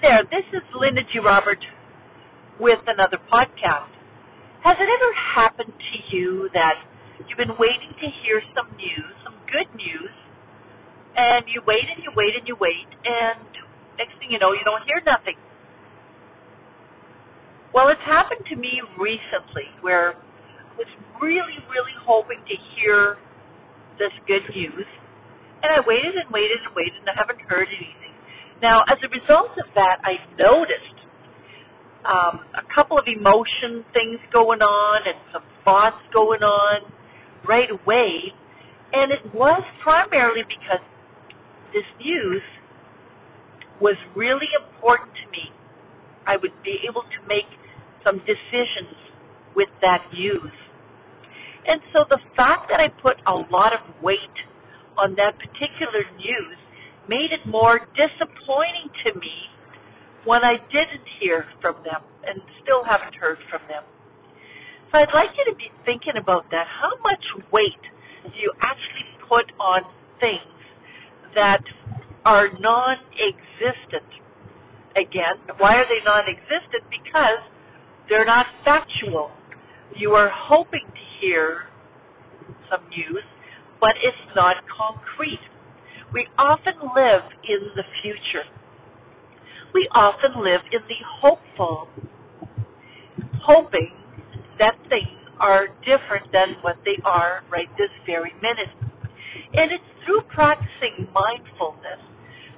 there, this is Linda G. Robert with another podcast. Has it ever happened to you that you've been waiting to hear some news, some good news, and you wait and you wait and you wait, and next thing you know, you don't hear nothing? Well, it's happened to me recently where I was really, really hoping to hear this good news, and I waited and waited and waited, and I haven't heard anything. Now, as a result of that, I noticed um, a couple of emotion things going on and some thoughts going on right away, and it was primarily because this news was really important to me. I would be able to make some decisions with that news. And so the fact that I put a lot of weight on that particular news made it more disappointing to me when I didn't hear from them and still haven't heard from them. So I'd like you to be thinking about that. How much weight do you actually put on things that are non existent? Again, why are they non existent? Because they're not factual. You are hoping to hear some news, but it's not concrete. We often live in the future. We often live in the hopeful, hoping that things are different than what they are right this very minute. And it's through practicing mindfulness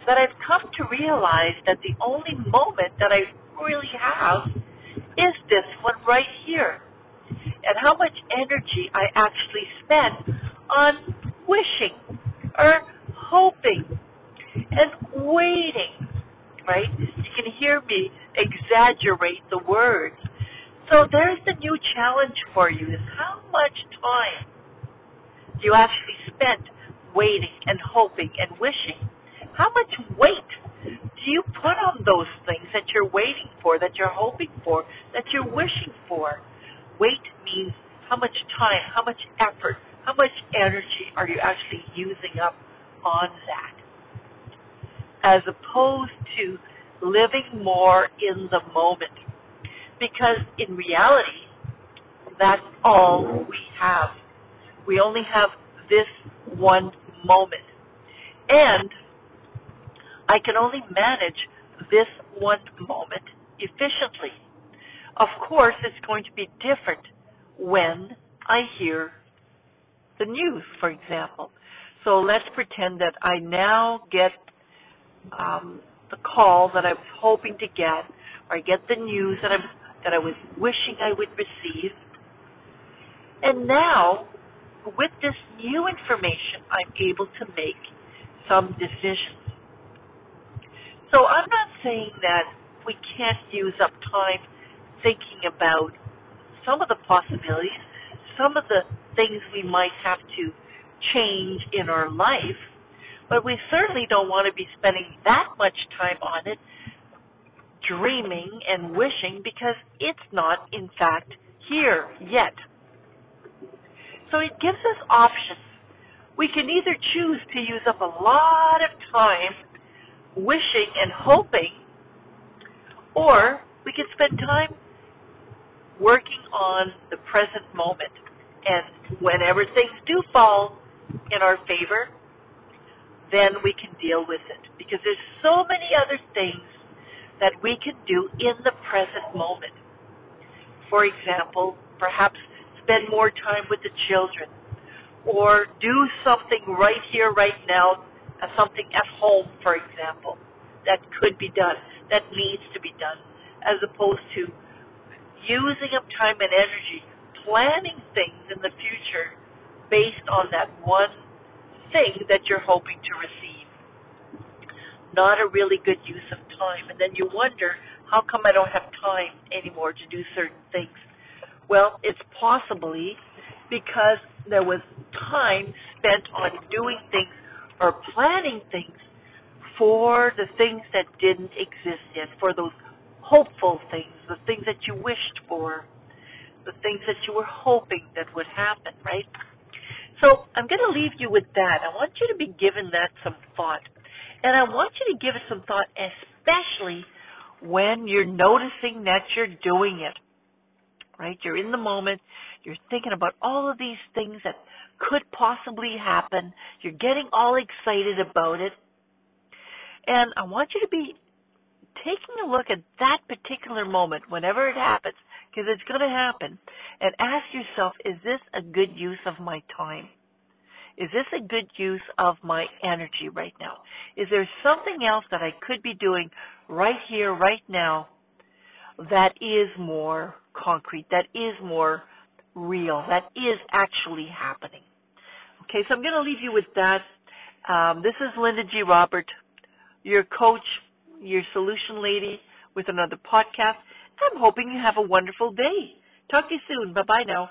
that I've come to realize that the only moment that I really have is this one right here. And how much energy I actually spend on wishing or hoping and waiting, right? You me exaggerate the words. So there's the new challenge for you is how much time do you actually spend waiting and hoping and wishing? How much weight do you put on those things that you're waiting for, that you're hoping for, that you're wishing for? Weight means how much time, how much effort, how much energy are you actually using up on that, as opposed to living more in the moment. Because in reality, that's all we have. We only have this one moment. And I can only manage this one moment efficiently. Of course, it's going to be different when I hear the news, for example. So let's pretend that I now get um, the call that I was hoping to get, or I get the news that I'm that I was wishing I would receive. And now, with this new information, I'm able to make some decisions. So I'm not saying that we can't use up time thinking about some of the possibilities, some of the things we might have to change in our life, but we certainly don't want to be spending that much time on it dreaming and wishing because it's not, in fact, here yet. So it gives us options. We can either choose to use up a lot of time wishing and hoping, or we can spend time working on the present moment. And whenever things do fall in our favor, then we can deal with it. Because there's so many other things that we can do in the present moment. For example, perhaps spend more time with the children, or do something right here, right now, uh, something at home, for example, that could be done, that needs to be done, as opposed to using up time and energy planning things in the future based on that one thing that you're hoping to receive. Not a really good use of time. And then you wonder, how come I don't have time anymore to do certain things? Well, it's possibly because there was time spent on doing things or planning things for the things that didn't exist yet, for those hopeful things, the things that you wished for, the things that you were hoping that would happen, right? So I'm going to leave you with that. I want you to be given that some thought. And I want you to give it some thought, especially when you're noticing that you're doing it. Right? You're in the moment. You're thinking about all of these things that could possibly happen. You're getting all excited about it. And I want you to be taking a look at that particular moment whenever it happens, because it's going to happen, and ask yourself, is this a good use of my time? Is this a good use of my energy right now? Is there something else that I could be doing right here, right now, that is more concrete, that is more real, that is actually happening? Okay, so I'm going to leave you with that. Um, this is Linda G. Robert, your coach, your solution lady, with another podcast. I'm hoping you have a wonderful day. Talk to you soon. Bye bye now.